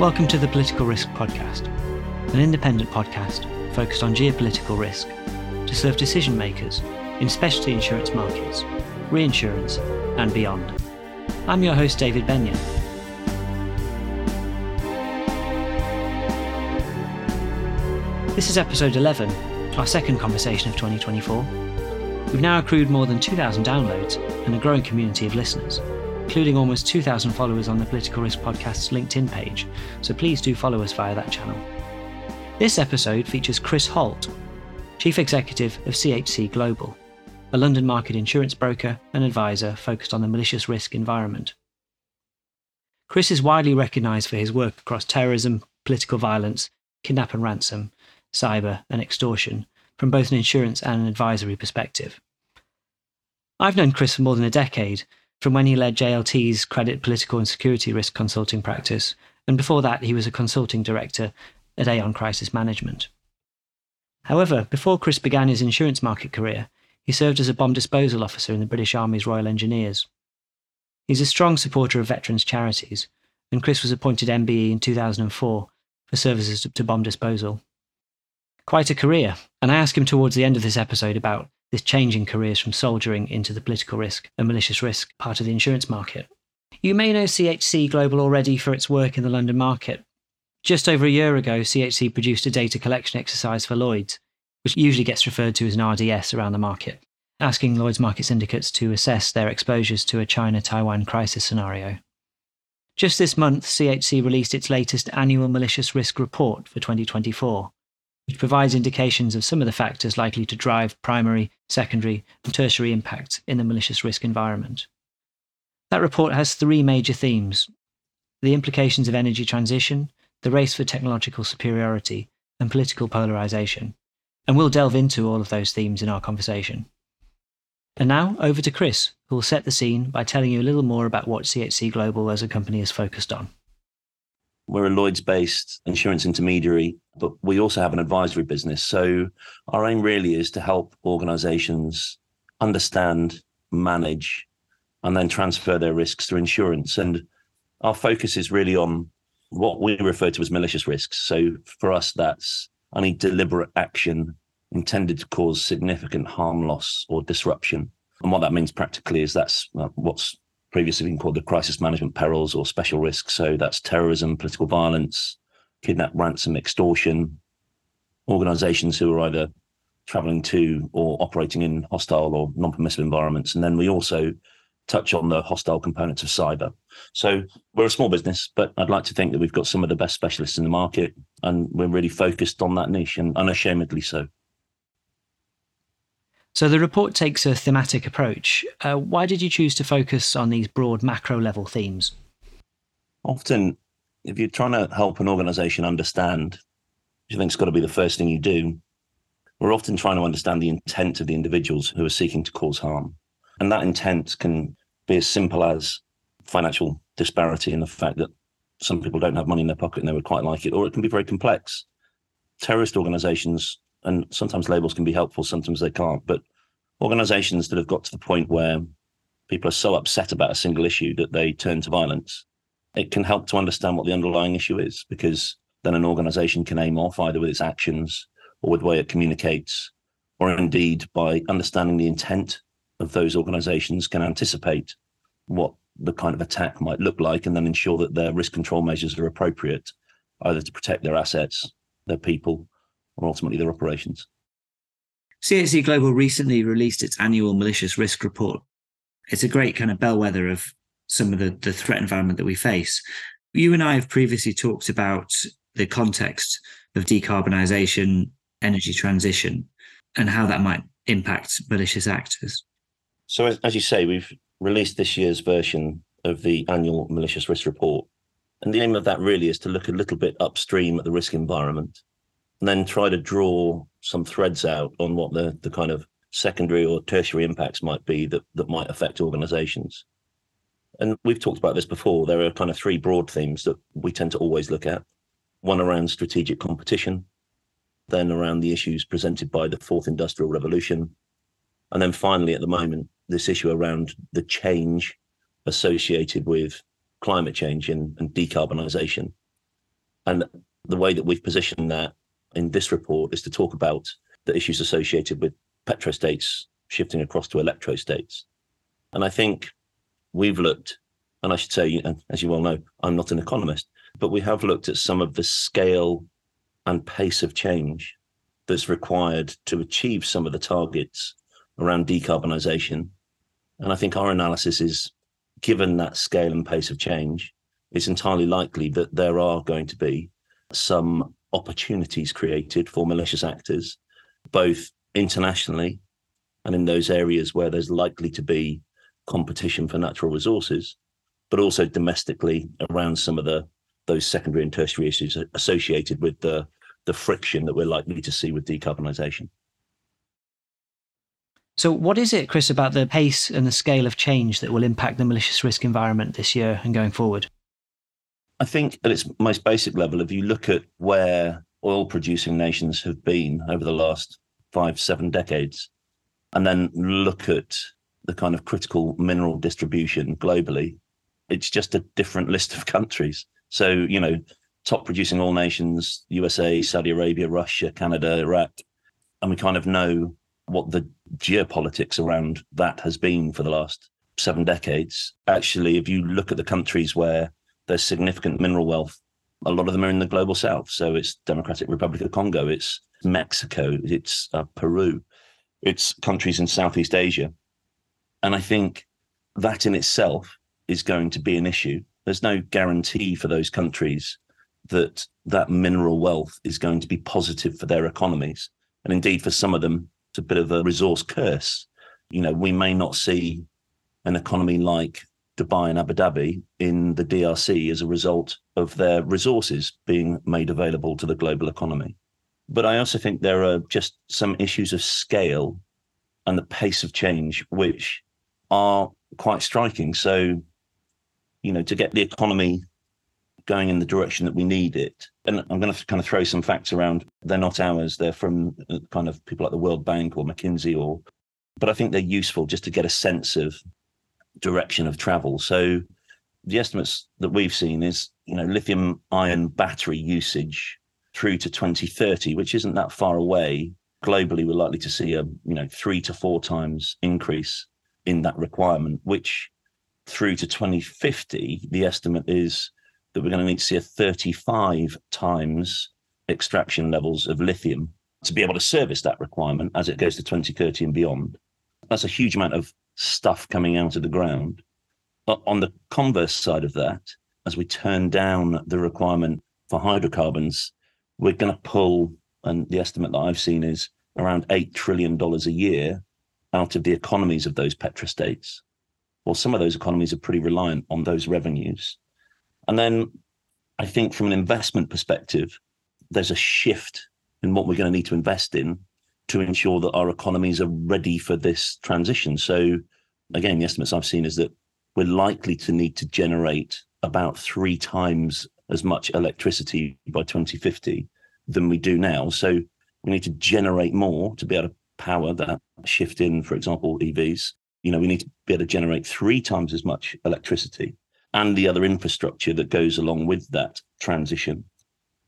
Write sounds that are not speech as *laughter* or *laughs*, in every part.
Welcome to the Political Risk Podcast, an independent podcast focused on geopolitical risk to serve decision makers in specialty insurance markets, reinsurance, and beyond. I'm your host, David Benyon. This is episode 11, our second conversation of 2024. We've now accrued more than 2,000 downloads and a growing community of listeners including almost 2,000 followers on the Political Risk Podcast's LinkedIn page, so please do follow us via that channel. This episode features Chris Holt, Chief Executive of CHC Global, a London market insurance broker and advisor focused on the malicious risk environment. Chris is widely recognised for his work across terrorism, political violence, kidnap and ransom, cyber, and extortion from both an insurance and an advisory perspective. I've known Chris for more than a decade from when he led JLT's credit, political, and security risk consulting practice, and before that, he was a consulting director at Aon Crisis Management. However, before Chris began his insurance market career, he served as a bomb disposal officer in the British Army's Royal Engineers. He's a strong supporter of veterans' charities, and Chris was appointed MBE in 2004 for services to bomb disposal. Quite a career, and I ask him towards the end of this episode about this change in careers from soldiering into the political risk and malicious risk part of the insurance market. You may know CHC Global already for its work in the London market. Just over a year ago, CHC produced a data collection exercise for Lloyd's, which usually gets referred to as an RDS around the market, asking Lloyd's market syndicates to assess their exposures to a China Taiwan crisis scenario. Just this month, CHC released its latest annual malicious risk report for 2024, which provides indications of some of the factors likely to drive primary, secondary, and tertiary impacts in the malicious risk environment. That report has three major themes the implications of energy transition, the race for technological superiority, and political polarization. And we'll delve into all of those themes in our conversation. And now, over to Chris, who will set the scene by telling you a little more about what CHC Global as a company is focused on. We're a Lloyd's based insurance intermediary, but we also have an advisory business. So our aim really is to help organizations understand, manage, and then transfer their risks to insurance. And our focus is really on what we refer to as malicious risks. So for us, that's any deliberate action intended to cause significant harm, loss, or disruption. And what that means practically is that's uh, what's previously been called the crisis management perils or special risks. So that's terrorism, political violence, kidnap, ransom, extortion, organizations who are either traveling to or operating in hostile or non-permissive environments. And then we also touch on the hostile components of cyber. So we're a small business, but I'd like to think that we've got some of the best specialists in the market and we're really focused on that niche and unashamedly so. So the report takes a thematic approach. Uh, why did you choose to focus on these broad macro level themes? Often, if you're trying to help an organization understand, which I think has got to be the first thing you do, we're often trying to understand the intent of the individuals who are seeking to cause harm. And that intent can be as simple as financial disparity and the fact that some people don't have money in their pocket and they would quite like it, or it can be very complex. Terrorist organizations and sometimes labels can be helpful, sometimes they can't. But organizations that have got to the point where people are so upset about a single issue that they turn to violence, it can help to understand what the underlying issue is because then an organization can aim off either with its actions or with the way it communicates, or indeed by understanding the intent of those organizations can anticipate what the kind of attack might look like and then ensure that their risk control measures are appropriate, either to protect their assets, their people, or ultimately their operations. CHC Global recently released its annual malicious risk report. It's a great kind of bellwether of some of the, the threat environment that we face. You and I have previously talked about the context of decarbonisation, energy transition, and how that might impact malicious actors. So, as, as you say, we've released this year's version of the annual malicious risk report. And the aim of that really is to look a little bit upstream at the risk environment and then try to draw some threads out on what the, the kind of secondary or tertiary impacts might be that, that might affect organizations. And we've talked about this before. There are kind of three broad themes that we tend to always look at one around strategic competition, then around the issues presented by the fourth industrial revolution. And then finally, at the moment, this issue around the change associated with climate change and, and decarbonisation. And the way that we've positioned that in this report is to talk about the issues associated with petrostates shifting across to electrostates. And I think we've looked, and I should say, as you well know, I'm not an economist, but we have looked at some of the scale and pace of change that's required to achieve some of the targets around decarbonisation. And I think our analysis is given that scale and pace of change, it's entirely likely that there are going to be some opportunities created for malicious actors, both internationally and in those areas where there's likely to be competition for natural resources, but also domestically around some of the those secondary and tertiary issues associated with the the friction that we're likely to see with decarbonisation. So, what is it, Chris, about the pace and the scale of change that will impact the malicious risk environment this year and going forward? I think at its most basic level, if you look at where oil producing nations have been over the last five, seven decades, and then look at the kind of critical mineral distribution globally, it's just a different list of *laughs* countries. So, you know, top producing oil nations, USA, Saudi Arabia, Russia, Canada, Iraq. And we kind of know what the geopolitics around that has been for the last seven decades. Actually, if you look at the countries where there's significant mineral wealth, a lot of them are in the global south. So it's Democratic Republic of Congo, it's Mexico, it's uh, Peru, it's countries in Southeast Asia. And I think that in itself is going to be an issue. There's no guarantee for those countries that that mineral wealth is going to be positive for their economies. And indeed, for some of them, it's a bit of a resource curse. You know, we may not see an economy like Dubai and Abu Dhabi in the DRC as a result of their resources being made available to the global economy. But I also think there are just some issues of scale and the pace of change, which are quite striking. So, you know, to get the economy going in the direction that we need it. And I'm going to kind of throw some facts around. They're not ours. They're from uh, kind of people like the World Bank or McKinsey or, but I think they're useful just to get a sense of direction of travel. So the estimates that we've seen is, you know, lithium ion battery usage through to 2030, which isn't that far away. Globally, we're likely to see a, you know, three to four times increase in that requirement, which through to 2050, the estimate is that we're going to need to see a 35 times extraction levels of lithium to be able to service that requirement as it goes to 2030 and beyond. That's a huge amount of stuff coming out of the ground. But on the converse side of that, as we turn down the requirement for hydrocarbons, we're going to pull, and the estimate that I've seen is around $8 trillion a year out of the economies of those petrostates. Well, some of those economies are pretty reliant on those revenues. And then I think from an investment perspective, there's a shift in what we're going to need to invest in to ensure that our economies are ready for this transition. So, again, the estimates I've seen is that we're likely to need to generate about three times as much electricity by 2050 than we do now. So, we need to generate more to be able to power that shift in, for example, EVs. You know, we need to be able to generate three times as much electricity and the other infrastructure that goes along with that transition.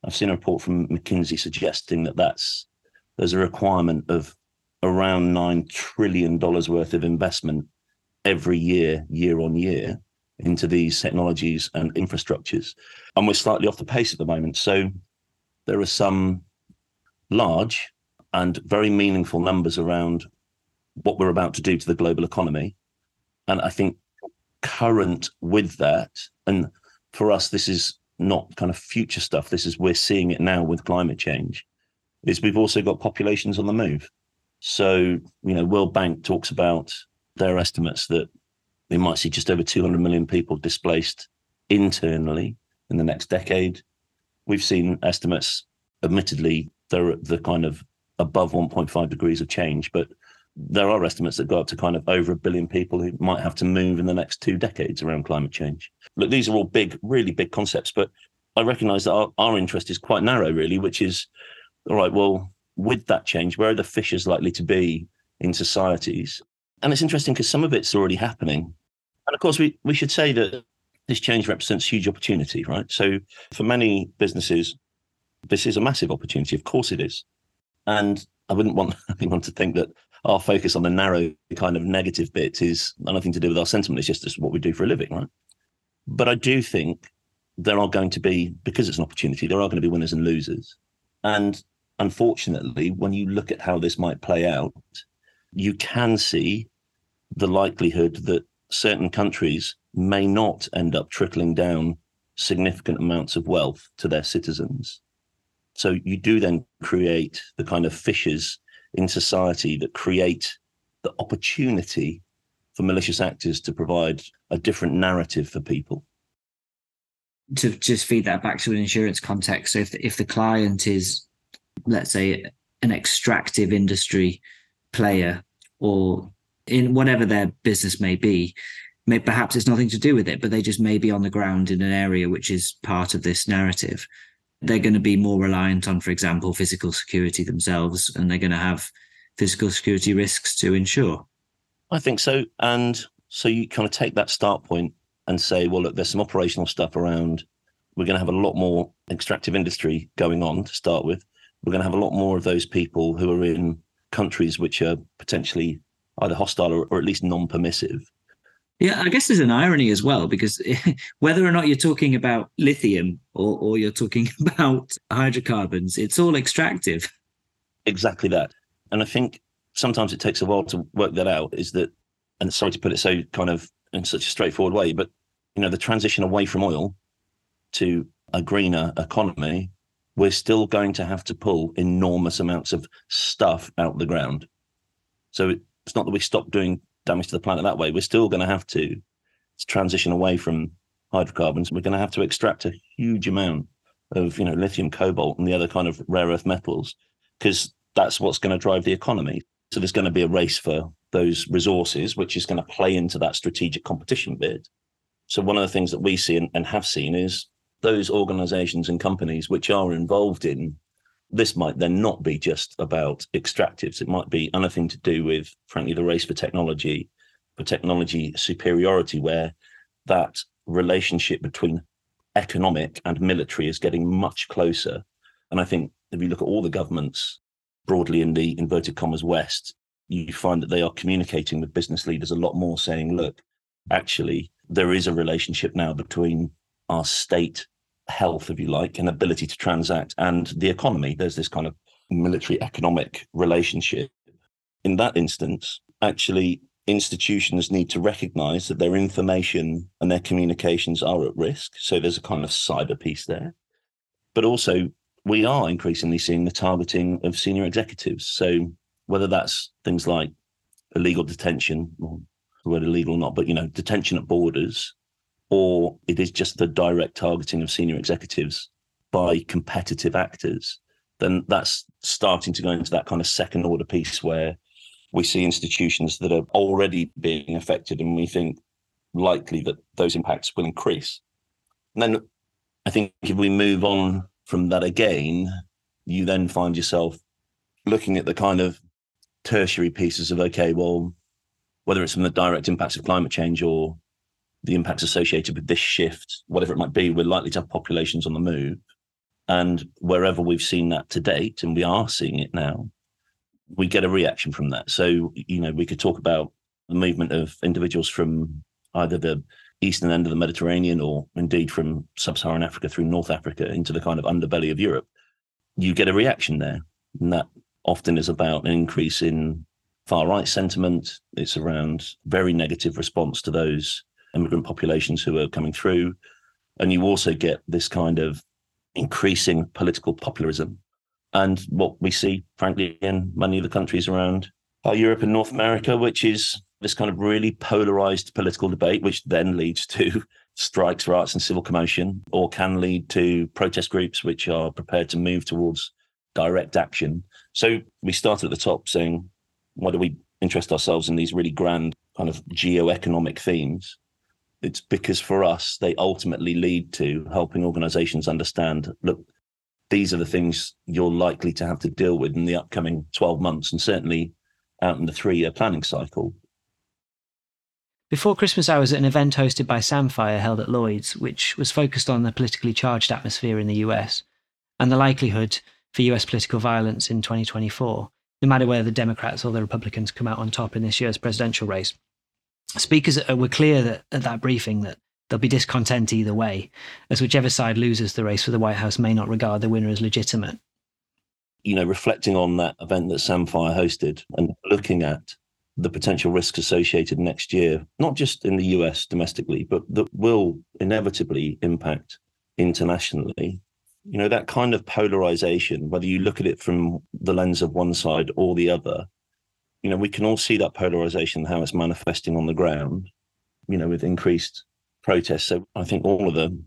I've seen a report from McKinsey suggesting that that's there's a requirement of around nine trillion dollars worth of investment every year, year on year, into these technologies and infrastructures, and we're slightly off the pace at the moment. So there are some large and very meaningful numbers around what we're about to do to the global economy, and I think current with that. And for us, this is not kind of future stuff. This is we're seeing it now with climate change. Is we've also got populations on the move. So, you know, World Bank talks about their estimates that we might see just over 200 million people displaced internally in the next decade. We've seen estimates, admittedly, they're the kind of above 1.5 degrees of change, but there are estimates that go up to kind of over a billion people who might have to move in the next two decades around climate change. Look, these are all big, really big concepts, but I recognize that our, our interest is quite narrow, really, which is all right, well, with that change, where are the fissures likely to be in societies? And it's interesting because some of it's already happening. And of course, we, we should say that this change represents huge opportunity, right? So for many businesses, this is a massive opportunity. Of course it is. And I wouldn't want *laughs* anyone to think that our focus on the narrow kind of negative bit is nothing to do with our sentiment. It's just what we do for a living, right? But I do think there are going to be, because it's an opportunity, there are going to be winners and losers. And unfortunately, when you look at how this might play out, you can see the likelihood that certain countries may not end up trickling down significant amounts of wealth to their citizens. So you do then create the kind of fissures in society that create the opportunity for malicious actors to provide a different narrative for people. To just feed that back to an insurance context, so if the, if the client is, let's say, an extractive industry player or in whatever their business may be, may, perhaps it's nothing to do with it, but they just may be on the ground in an area which is part of this narrative. They're going to be more reliant on, for example, physical security themselves, and they're going to have physical security risks to insure. I think so. And so you kind of take that start point and say, well, look, there's some operational stuff around. We're going to have a lot more extractive industry going on to start with. We're going to have a lot more of those people who are in countries which are potentially either hostile or, or at least non-permissive. Yeah, I guess there's an irony as well because *laughs* whether or not you're talking about lithium or, or you're talking *laughs* about hydrocarbons, it's all extractive. Exactly that. And I think sometimes it takes a while to work that out is that, and sorry to put it so kind of in such a straightforward way, but you know, the transition away from oil to a greener economy, we're still going to have to pull enormous amounts of stuff out of the ground. So it's not that we stop doing damage to the planet that way. We're still going to have to transition away from hydrocarbons. We're going to have to extract a huge amount of, you know, lithium, cobalt, and the other kind of rare earth metals, because that's what's going to drive the economy. So there's going to be a race for those resources, which is going to play into that strategic competition bid. So one of the things that we see and, and have seen is those organizations and companies which are involved in this might then not be just about extractives. It might be anything to do with, frankly, the race for technology, for technology superiority, where that relationship between economic and military is getting much closer. And I think if you look at all the governments broadly in the inverted commas West, you find that they are communicating with business leaders a lot more, saying, look, actually, there is a relationship now between our state health, if you like, and ability to transact and the economy. There's this kind of military economic relationship. In that instance, actually, institutions need to recognize that their information and their communications are at risk. So there's a kind of cyber piece there. But also, we are increasingly seeing the targeting of senior executives. So whether that's things like illegal detention, or whether illegal or not, but you know, detention at borders, or it is just the direct targeting of senior executives by competitive actors, then that's starting to go into that kind of second order piece where we see institutions that are already being affected and we think likely that those impacts will increase. And then I think if we move on from that again, you then find yourself looking at the kind of tertiary pieces of okay, well, whether it's from the direct impacts of climate change or the impacts associated with this shift, whatever it might be, we're likely to have populations on the move. And wherever we've seen that to date, and we are seeing it now, we get a reaction from that. So, you know, we could talk about the movement of individuals from either the eastern end of the Mediterranean or indeed from sub Saharan Africa through North Africa into the kind of underbelly of Europe. You get a reaction there. And that often is about an increase in far right sentiment. It's around very negative response to those immigrant populations who are coming through. And you also get this kind of increasing political populism. And what we see, frankly, in many of the countries around uh, Europe and North America, which is this kind of really polarized political debate, which then leads to *laughs* strikes, riots, and civil commotion, or can lead to protest groups which are prepared to move towards direct action. So we start at the top saying, why do we interest ourselves in these really grand kind of geo-economic themes? It's because for us, they ultimately lead to helping organizations understand look, these are the things you're likely to have to deal with in the upcoming 12 months and certainly out in the three year planning cycle. Before Christmas, I was at an event hosted by Samfire held at Lloyd's, which was focused on the politically charged atmosphere in the US and the likelihood for US political violence in 2024, no matter whether the Democrats or the Republicans come out on top in this year's presidential race. Speakers uh, were clear that, at that briefing that there'll be discontent either way, as whichever side loses the race for the White House may not regard the winner as legitimate. You know, reflecting on that event that Samfire hosted and looking at the potential risks associated next year, not just in the US domestically, but that will inevitably impact internationally. You know, that kind of polarization, whether you look at it from the lens of one side or the other, you know, we can all see that polarization, how it's manifesting on the ground, you know, with increased protests. So I think all of the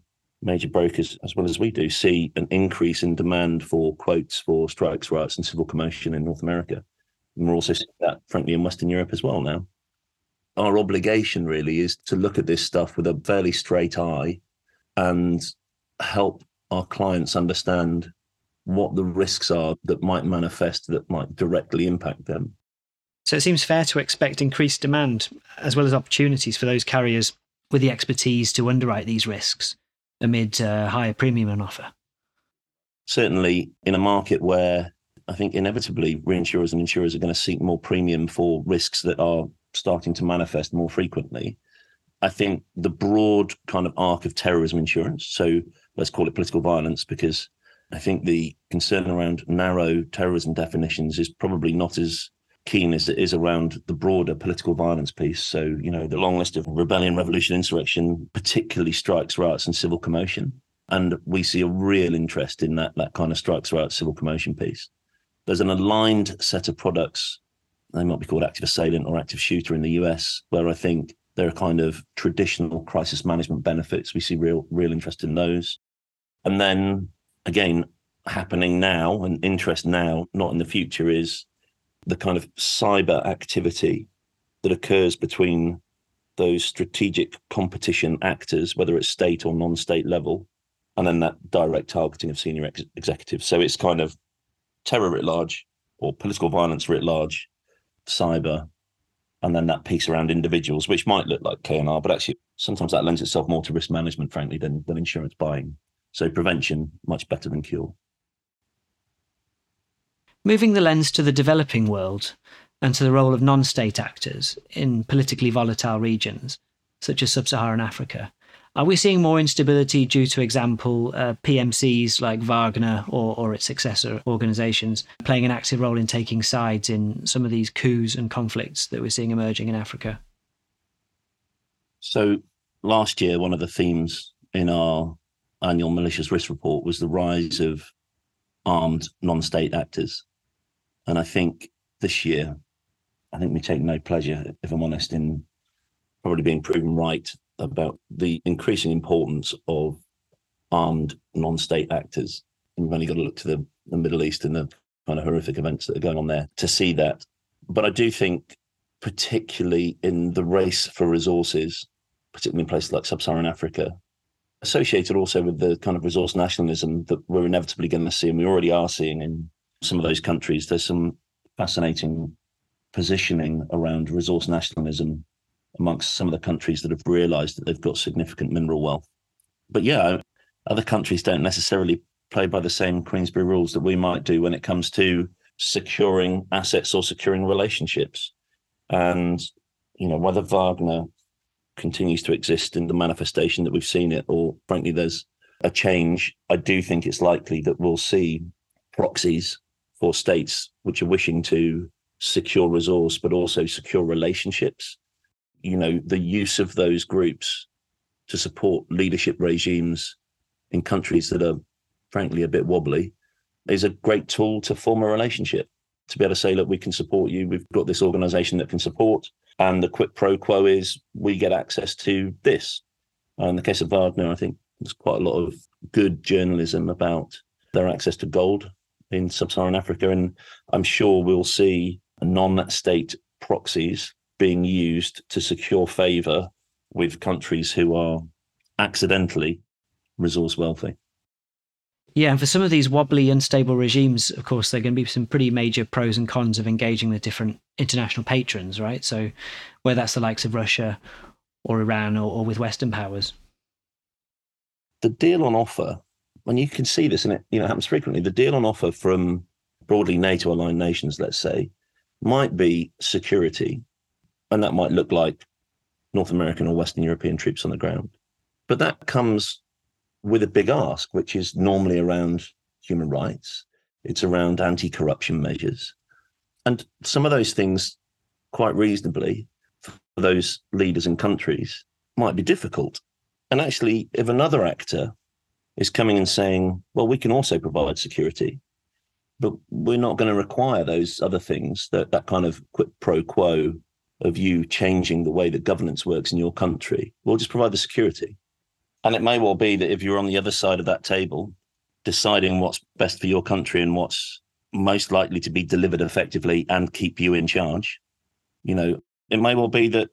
major brokers, as well as we do, see an increase in demand for quotes for strikes, riots, and civil commotion in North America. And we're also seeing that, frankly, in Western Europe as well now. Our obligation really is to look at this stuff with a fairly straight eye and help our clients understand what the risks are that might manifest that might directly impact them. So it seems fair to expect increased demand as well as opportunities for those carriers with the expertise to underwrite these risks amid uh, higher premium on offer. Certainly, in a market where I think inevitably reinsurers and insurers are going to seek more premium for risks that are starting to manifest more frequently. I think the broad kind of arc of terrorism insurance, so let's call it political violence, because I think the concern around narrow terrorism definitions is probably not as keen is is around the broader political violence piece. So, you know, the long list of rebellion, revolution, insurrection particularly strikes, riots, and civil commotion. And we see a real interest in that that kind of strikes, riots, civil commotion piece there's an aligned set of products. They might be called active assailant or active shooter in the US, where I think there are kind of traditional crisis management benefits. We see real real interest in those. And then again, happening now and interest now, not in the future, is the kind of cyber activity that occurs between those strategic competition actors, whether it's state or non-state level, and then that direct targeting of senior ex- executives. So it's kind of terror writ large or political violence writ large, cyber, and then that piece around individuals, which might look like K&R, but actually sometimes that lends itself more to risk management, frankly, than, than insurance buying. So prevention, much better than cure. Moving the lens to the developing world and to the role of non state actors in politically volatile regions, such as sub Saharan Africa, are we seeing more instability due to example uh, PMCs like Wagner or, or its successor organizations playing an active role in taking sides in some of these coups and conflicts that we're seeing emerging in Africa? So last year, one of the themes in our annual malicious risk report was the rise of armed non-state actors. And I think this year, I think we take no pleasure, if I'm honest, in probably being proven right about the increasing importance of armed non-state actors. And we've only got to look to the, the Middle East and the kind of horrific events that are going on there to see that. But I do think, particularly in the race for resources, particularly in places like sub-Saharan Africa, associated also with the kind of resource nationalism that we're inevitably going to see, and we already are seeing in some of those countries. There's some fascinating positioning around resource nationalism amongst some of the countries that have realized that they've got significant mineral wealth. But yeah, other countries don't necessarily play by the same Queensberry rules that we might do when it comes to securing assets or securing relationships. And, you know, whether Wagner continues to exist in the manifestation that we've seen it, or frankly, there's a change, I do think it's likely that we'll see proxies for states which are wishing to secure resource, but also secure relationships you know, the use of those groups to support leadership regimes in countries that are frankly a bit wobbly is a great tool to form a relationship to be able to say, look, we can support you. We've got this organization that can support. And the quid pro quo is we get access to this. in the case of Wagner, I think there's quite a lot of good journalism about their access to gold in sub Saharan Africa. And I'm sure we'll see non state proxies being used to secure favor with countries who are accidentally resource wealthy. Yeah, and for some of these wobbly, unstable regimes, of course, there are going to be some pretty major pros and cons of engaging with different international patrons, right? So, whether that's the likes of Russia or Iran or, or with Western powers? The deal on offer, and you can see this, and it you know happens frequently. The deal on offer from broadly NATO aligned nations, let's say, might be security, and that might look like North American or Western European troops on the ground. But that comes with a big ask, which is normally around human rights, it's around anti corruption measures. And some of those things, quite reasonably, for those leaders and countries, might be difficult. And actually, if another actor is coming and saying, well, we can also provide security, but we're not going to require those other things, that, that kind of quid pro quo of you changing the way that governance works in your country. We'll just provide the security. And it may well be that if you're on the other side of that table, deciding what's best for your country and what's most likely to be delivered effectively and keep you in charge, you know, it may well be that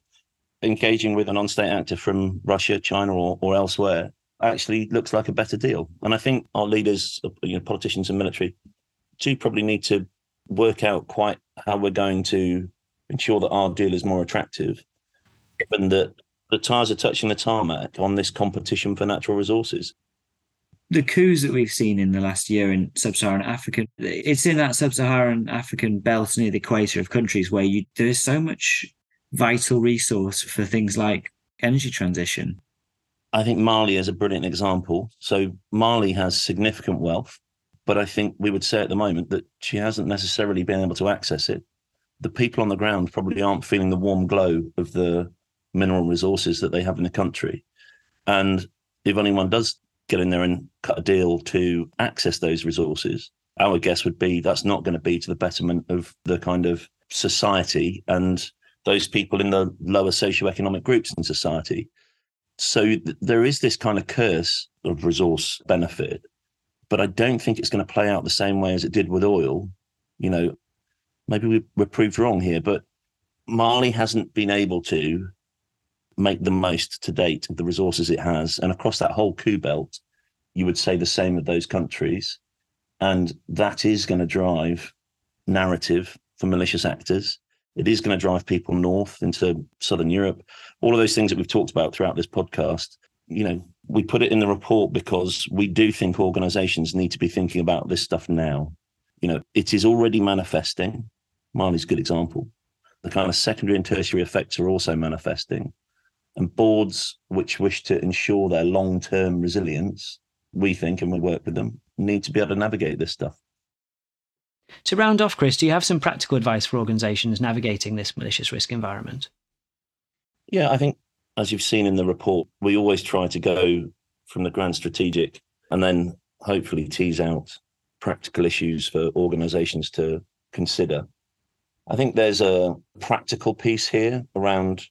engaging with a non-state actor from Russia, China, or, or elsewhere actually looks like a better deal. And I think our leaders, you know, politicians and military, do probably need to work out quite how we're going to ensure that our deal is more attractive, given that the tires are touching the tarmac on this competition for natural resources. The coups that we've seen in the last year in sub-Saharan Africa, it's in that sub-Saharan African belt near the equator of countries where you there is so much vital resource for things like energy transition. I think Mali is a brilliant example. So Mali has significant wealth, but I think we would say at the moment that she hasn't necessarily been able to access it the people on the ground probably aren't feeling the warm glow of the mineral resources that they have in the country. And if anyone does get in there and cut a deal to access those resources, our guess would be that's not going to be to the betterment of the kind of society and those people in the lower socioeconomic groups in society. So th- there is this kind of curse of resource benefit, but I don't think it's going to play out the same way as it did with oil. You know, maybe we, we're proved wrong here, but Mali hasn't been able to make the most to date of the resources it has. And across that whole coup belt, you would say the same of those countries. And that is going to drive narrative for malicious actors. It is going to drive people north into Southern Europe. All of those things that we've talked about throughout this podcast. You know, we put it in the report because we do think organizations need to be thinking about this stuff now. You know, it is already manifesting. Mali's a good example. The kind of secondary and tertiary effects are also manifesting. And boards which wish to ensure their long term resilience, we think, and we work with them, need to be able to navigate this stuff. To round off, Chris, do you have some practical advice for organizations navigating this malicious risk environment? Yeah, I think, as you've seen in the report, we always try to go from the grand strategic and then hopefully tease out practical issues for organizations to consider. I think there's a practical piece here around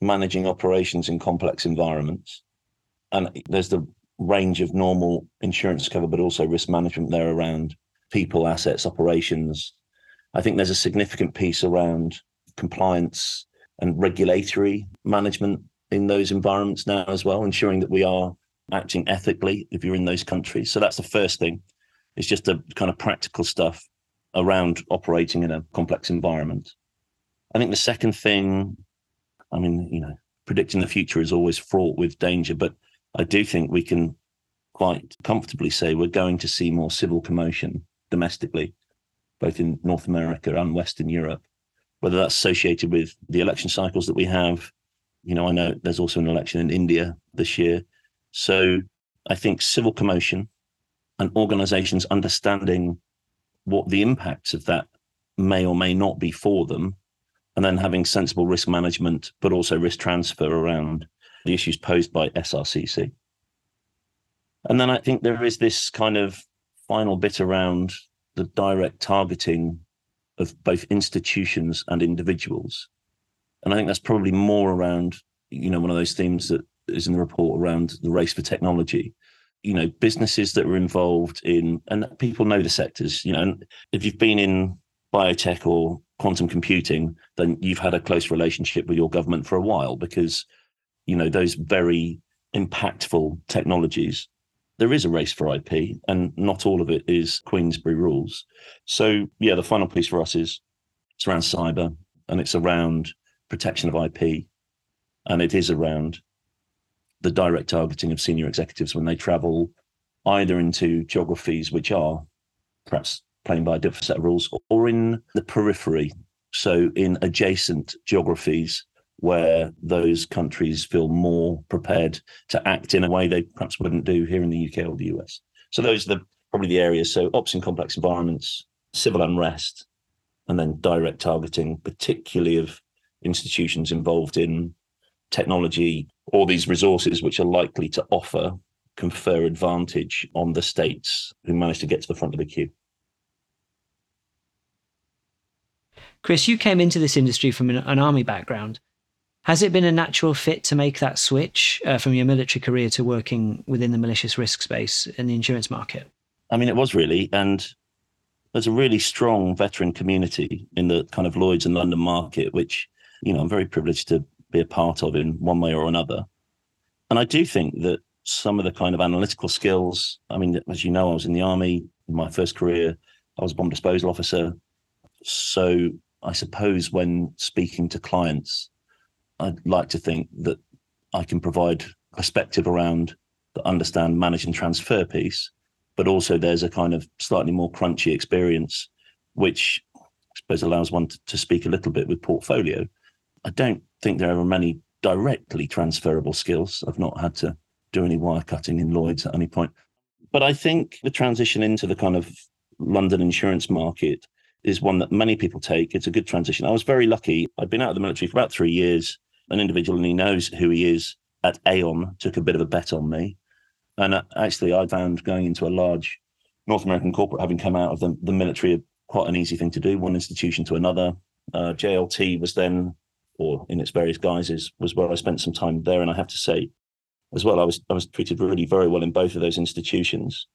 managing operations in complex environments. And there's the range of normal insurance cover, but also risk management there around people, assets, operations. I think there's a significant piece around compliance and regulatory management in those environments now as well, ensuring that we are acting ethically if you're in those countries. So that's the first thing. It's just the kind of practical stuff around operating in a complex environment. I think the second thing, I mean, you know, predicting the future is always fraught with danger, but I do think we can quite comfortably say we're going to see more civil commotion domestically, both in North America and Western Europe, whether that's associated with the election cycles that we have. You know, I know there's also an election in India this year. So I think civil commotion and organizations understanding what the impacts of that may or may not be for them, and then having sensible risk management, but also risk transfer around the issues posed by SRCC. And then I think there is this kind of final bit around the direct targeting of both institutions and individuals. And I think that's probably more around, you know, one of those themes that is in the report around the race for technology you know businesses that are involved in and people know the sectors you know and if you've been in biotech or quantum computing then you've had a close relationship with your government for a while because you know those very impactful technologies there is a race for ip and not all of it is queensberry rules so yeah the final piece for us is it's around cyber and it's around protection of ip And it is around the direct targeting of senior executives when they travel either into geographies which are perhaps playing by a different set of rules or in the periphery. So in adjacent geographies where those countries feel more prepared to act in a way they perhaps wouldn't do here in the UK or the US. So those are the, probably the areas. So ops in complex environments, civil unrest, and then direct targeting, particularly of institutions involved in technology or these resources which are likely to offer confer advantage on the states who manage to get to the front of the queue. Chris, you came into this industry from an, an army background. Has it been a natural fit to make that switch uh, from your military career to working within the malicious risk space in the insurance market? I mean, it was really. And there's a really strong veteran community in the kind of Lloyd's and London market, which, you know, I'm very privileged to be a part of in one way or another. And I do think that some of the kind of analytical skills, I mean, as you know, I was in the army in my first career, I was a bomb disposal officer. So I suppose when speaking to clients, I'd like to think that I can provide perspective around the understand, manage, and transfer piece, but also there's a kind of slightly more crunchy experience, which I suppose allows one to, to speak a little bit with portfolio. I don't think there are many directly transferable skills. I've not had to do any wire cutting in Lloyd's at any point. But I think the transition into the kind of London insurance market is one that many people take. It's a good transition. I was very lucky. I'd been out of the military for about three years an individual and he knows who he is at Aon took a bit of a bet on me. And uh, actually, I found going into a large North American corporate, having come out of the, the military, quite an easy thing to do, one institution to another. Uh, JLT was then, or in its various guises, was where I spent some time there. And I have to say, as well, I was I was treated really very well in both of those institutions.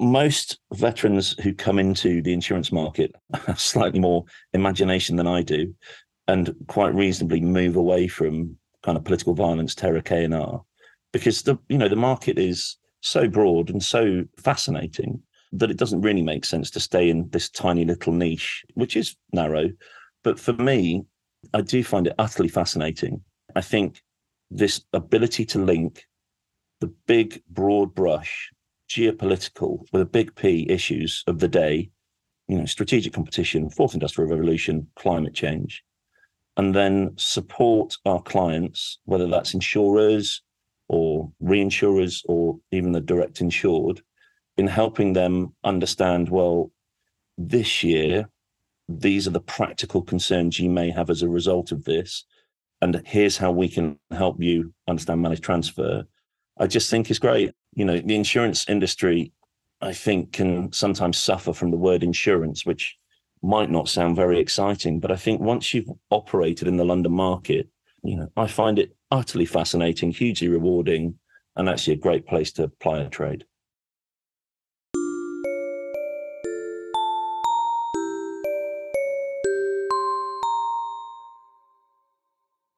Most veterans who come into the insurance market *laughs* have slightly more imagination than I do, and quite reasonably move away from kind of political violence, terror, K&R, because the you know the market is so broad and so fascinating that it doesn't really make sense to stay in this tiny little niche, which is narrow. But for me, I do find it utterly fascinating. I think this ability to link the big, broad brush geopolitical with a big P issues of the day, you know, strategic competition, fourth industrial revolution, climate change, and then support our clients, whether that's insurers or reinsurers or even the direct insured, in helping them understand well, this year, these are the practical concerns you may have as a result of this. And here's how we can help you understand managed transfer. I just think is great. You know, the insurance industry, I think, can sometimes suffer from the word insurance, which might not sound very exciting, but I think once you've operated in the London market, you know, I find it utterly fascinating, hugely rewarding, and actually a great place to apply a trade.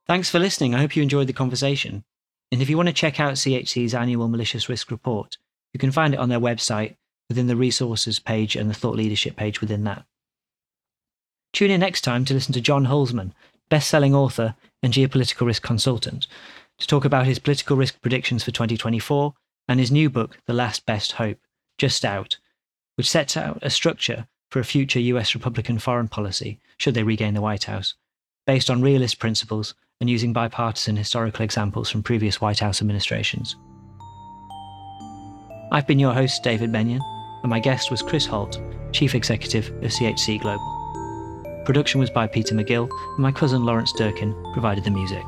Thanks for listening. I hope you enjoyed the conversation. And if you want to check out CHC's annual malicious risk report, you can find it on their website within the resources page and the thought leadership page within that. Tune in next time to listen to John Hulsman, best selling author and geopolitical risk consultant, to talk about his political risk predictions for 2024 and his new book, The Last Best Hope, just out, which sets out a structure for a future US Republican foreign policy should they regain the White House, based on realist principles and using bipartisan historical examples from previous White House administrations. I've been your host, David Benyon, and my guest was Chris Holt, Chief Executive of CHC Global. Production was by Peter McGill, and my cousin Lawrence Durkin provided the music.